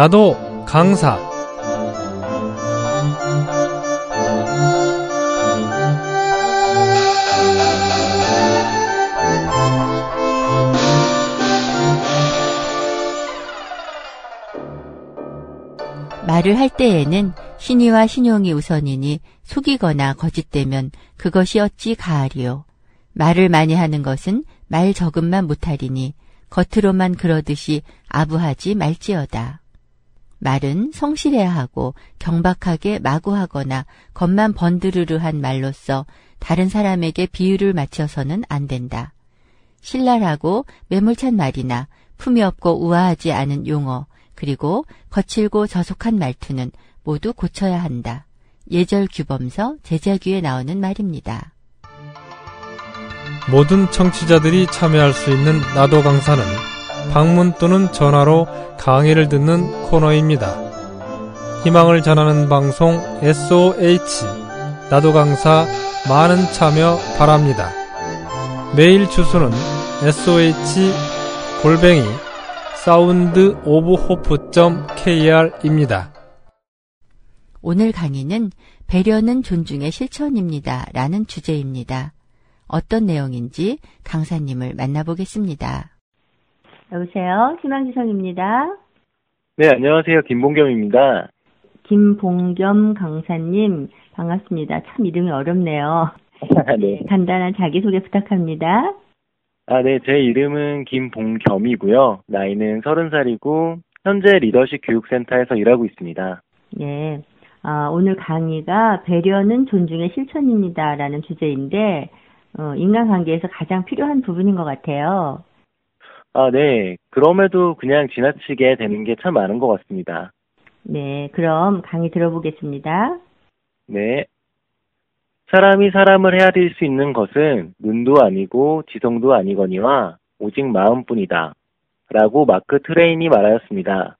나도 강사 말을 할 때에는 신의와 신용이 우선이니 속이거나 거짓되면 그것이 어찌 가하리요. 말을 많이 하는 것은 말 적음만 못하리니 겉으로만 그러듯이 아부하지 말지어다. 말은 성실해야 하고 경박하게 마구하거나 겉만 번드르르한 말로써 다른 사람에게 비유를 맞춰서는 안 된다. 신랄하고 매몰찬 말이나 품이 없고 우아하지 않은 용어, 그리고 거칠고 저속한 말투는 모두 고쳐야 한다. 예절 규범서 제자규에 나오는 말입니다. 모든 청취자들이 참여할 수 있는 나도 강사는 방문 또는 전화로 강의를 듣는 코너입니다. 희망을 전하는 방송 SOH 나도 강사 많은 참여 바랍니다. 메일 주소는 SOH 골뱅이 사운드 오브 호프.kr입니다. 오늘 강의는 배려는 존중의 실천입니다. 라는 주제입니다. 어떤 내용인지 강사님을 만나보겠습니다. 여보세요. 희망지성입니다. 네, 안녕하세요. 김봉겸입니다. 김봉겸 강사님, 반갑습니다. 참 이름이 어렵네요. 네. 간단한 자기소개 부탁합니다. 아, 네. 제 이름은 김봉겸이고요. 나이는 30살이고, 현재 리더십 교육센터에서 일하고 있습니다. 예. 아, 오늘 강의가 배려는 존중의 실천입니다. 라는 주제인데, 어, 인간관계에서 가장 필요한 부분인 것 같아요. 아, 네. 그럼에도 그냥 지나치게 되는 게 참 많은 것 같습니다. 네. 그럼 강의 들어보겠습니다. 네. 사람이 사람을 헤아릴 수 있는 것은 눈도 아니고 지성도 아니거니와 오직 마음뿐이다. 라고 마크 트웨인이 말하였습니다.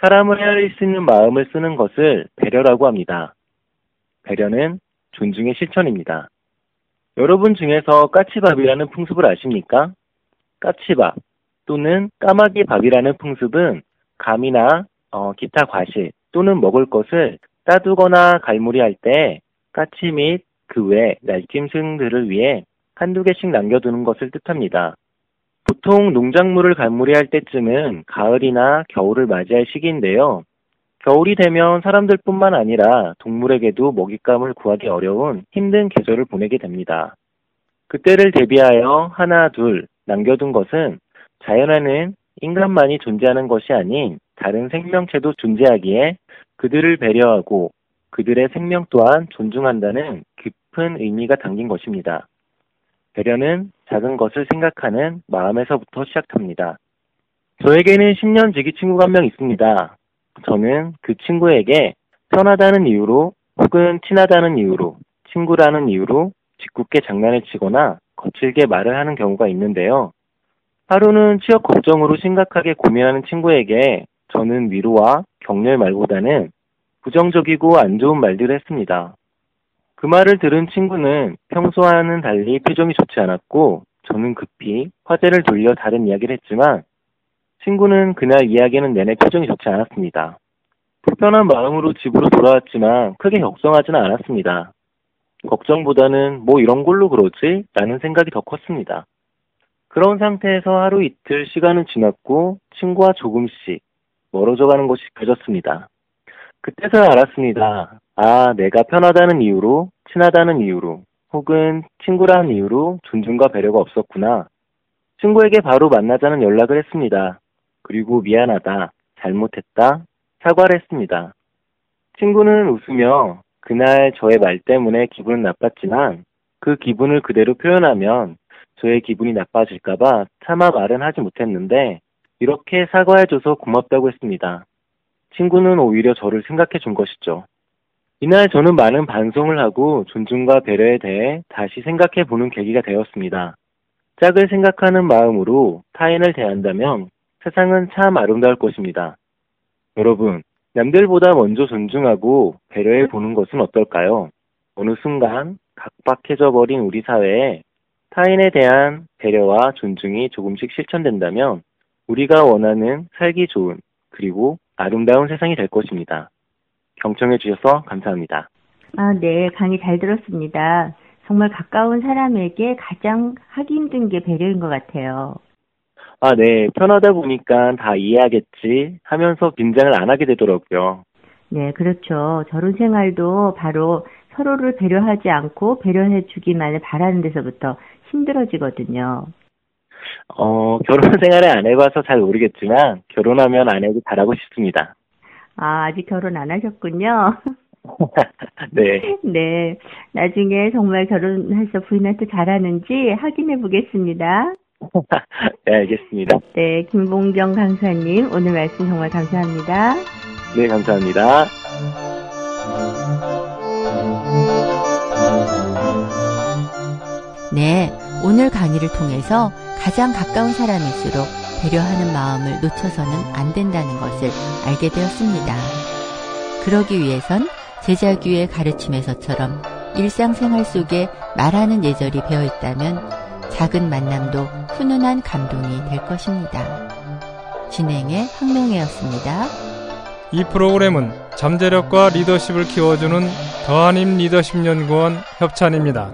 사람을 헤아릴 수 있는 마음을 쓰는 것을 배려라고 합니다. 배려는 존중의 실천입니다. 여러분 중에서 까치밥이라는 풍습을 아십니까? 까치밥 또는 까마귀 밥이라는 풍습은 감이나 어, 기타 과실 또는 먹을 것을 따두거나 갈무리할 때 까치 및 그 외 날짐승들을 위해 한두 개씩 남겨두는 것을 뜻합니다. 보통 농작물을 갈무리할 때쯤은 가을이나 겨울을 맞이할 시기인데요. 겨울이 되면 사람들뿐만 아니라 동물에게도 먹잇감을 구하기 어려운 힘든 계절을 보내게 됩니다. 그때를 대비하여 하나, 둘 남겨둔 것은 자연에는 인간만이 존재하는 것이 아닌 다른 생명체도 존재하기에 그들을 배려하고 그들의 생명 또한 존중한다는 깊은 의미가 담긴 것입니다. 배려는 작은 것을 생각하는 마음에서부터 시작합니다. 저에게는 10년 지기 친구가 한 명 있습니다. 저는 그 친구에게 편하다는 이유로 혹은 친하다는 이유로 친구라는 이유로 짓궂게 장난을 치거나 거칠게 말을 하는 경우가 있는데요. 하루는 취업 걱정으로 심각하게 고민하는 친구에게 저는 위로와 격려 말보다는 부정적이고 안 좋은 말들을 했습니다. 그 말을 들은 친구는 평소와는 달리 표정이 좋지 않았고 저는 급히 화제를 돌려 다른 이야기를 했지만 친구는 그날 이야기는 내내 표정이 좋지 않았습니다. 불편한 마음으로 집으로 돌아왔지만 크게 걱정하지는 않았습니다. 걱정보다는 뭐 이런 걸로 그러지? 라는 생각이 더 컸습니다. 그런 상태에서 하루 이틀 시간은 지났고 친구와 조금씩 멀어져 가는 것이 느껴졌습니다. 그때서야 알았습니다. 아, 내가 편하다는 이유로, 친하다는 이유로, 혹은 친구라는 이유로 존중과 배려가 없었구나. 친구에게 바로 만나자는 연락을 했습니다. 그리고 미안하다, 잘못했다, 사과를 했습니다. 친구는 웃으며 그날 저의 말 때문에 기분은 나빴지만 그 기분을 그대로 표현하면 저의 기분이 나빠질까봐 차마 말은 하지 못했는데 이렇게 사과해줘서 고맙다고 했습니다. 친구는 오히려 저를 생각해 준 것이죠. 이날 저는 많은 반성을 하고 존중과 배려에 대해 다시 생각해 보는 계기가 되었습니다. 짝을 생각하는 마음으로 타인을 대한다면 세상은 참 아름다울 것입니다. 여러분, 남들보다 먼저 존중하고 배려해 보는 것은 어떨까요? 어느 순간 각박해져 버린 우리 사회에 타인에 대한 배려와 존중이 조금씩 실천된다면 우리가 원하는 살기 좋은 그리고 아름다운 세상이 될 것입니다. 경청해 주셔서 감사합니다. 아, 네. 강의 잘 들었습니다. 정말 가까운 사람에게 가장 하기 힘든 게 배려인 것 같아요. 아, 네. 편하다 보니까 다 이해하겠지 하면서 긴장을 안 하게 되더라고요. 네, 그렇죠. 결혼 생활도 바로 서로를 배려하지 않고 배려해 주기만을 바라는 데서부터 힘들어지거든요. 어, 결혼 생활을 안 해봐서 잘 모르겠지만 결혼하면 아내에게 잘하고 싶습니다. 아, 아직 결혼 안 하셨군요. 네. 네. 나중에 정말 결혼해서 부인한테 잘하는지 확인해 보겠습니다. 네, 알겠습니다. 네, 김봉경 강사님, 오늘 말씀 정말 감사합니다. 네, 감사합니다. 네, 오늘 강의를 통해서 가장 가까운 사람일수록 배려하는 마음을 놓쳐서는 안 된다는 것을 알게 되었습니다. 그러기 위해선 제자규의 가르침에서처럼 일상생활 속에 말하는 예절이 배어 있다면 작은 만남도 훈훈한 감동이 될 것입니다. 진행의 황명혜였습니다. 이 프로그램은 잠재력과 리더십을 키워주는 더한임 리더십 연구원 협찬입니다.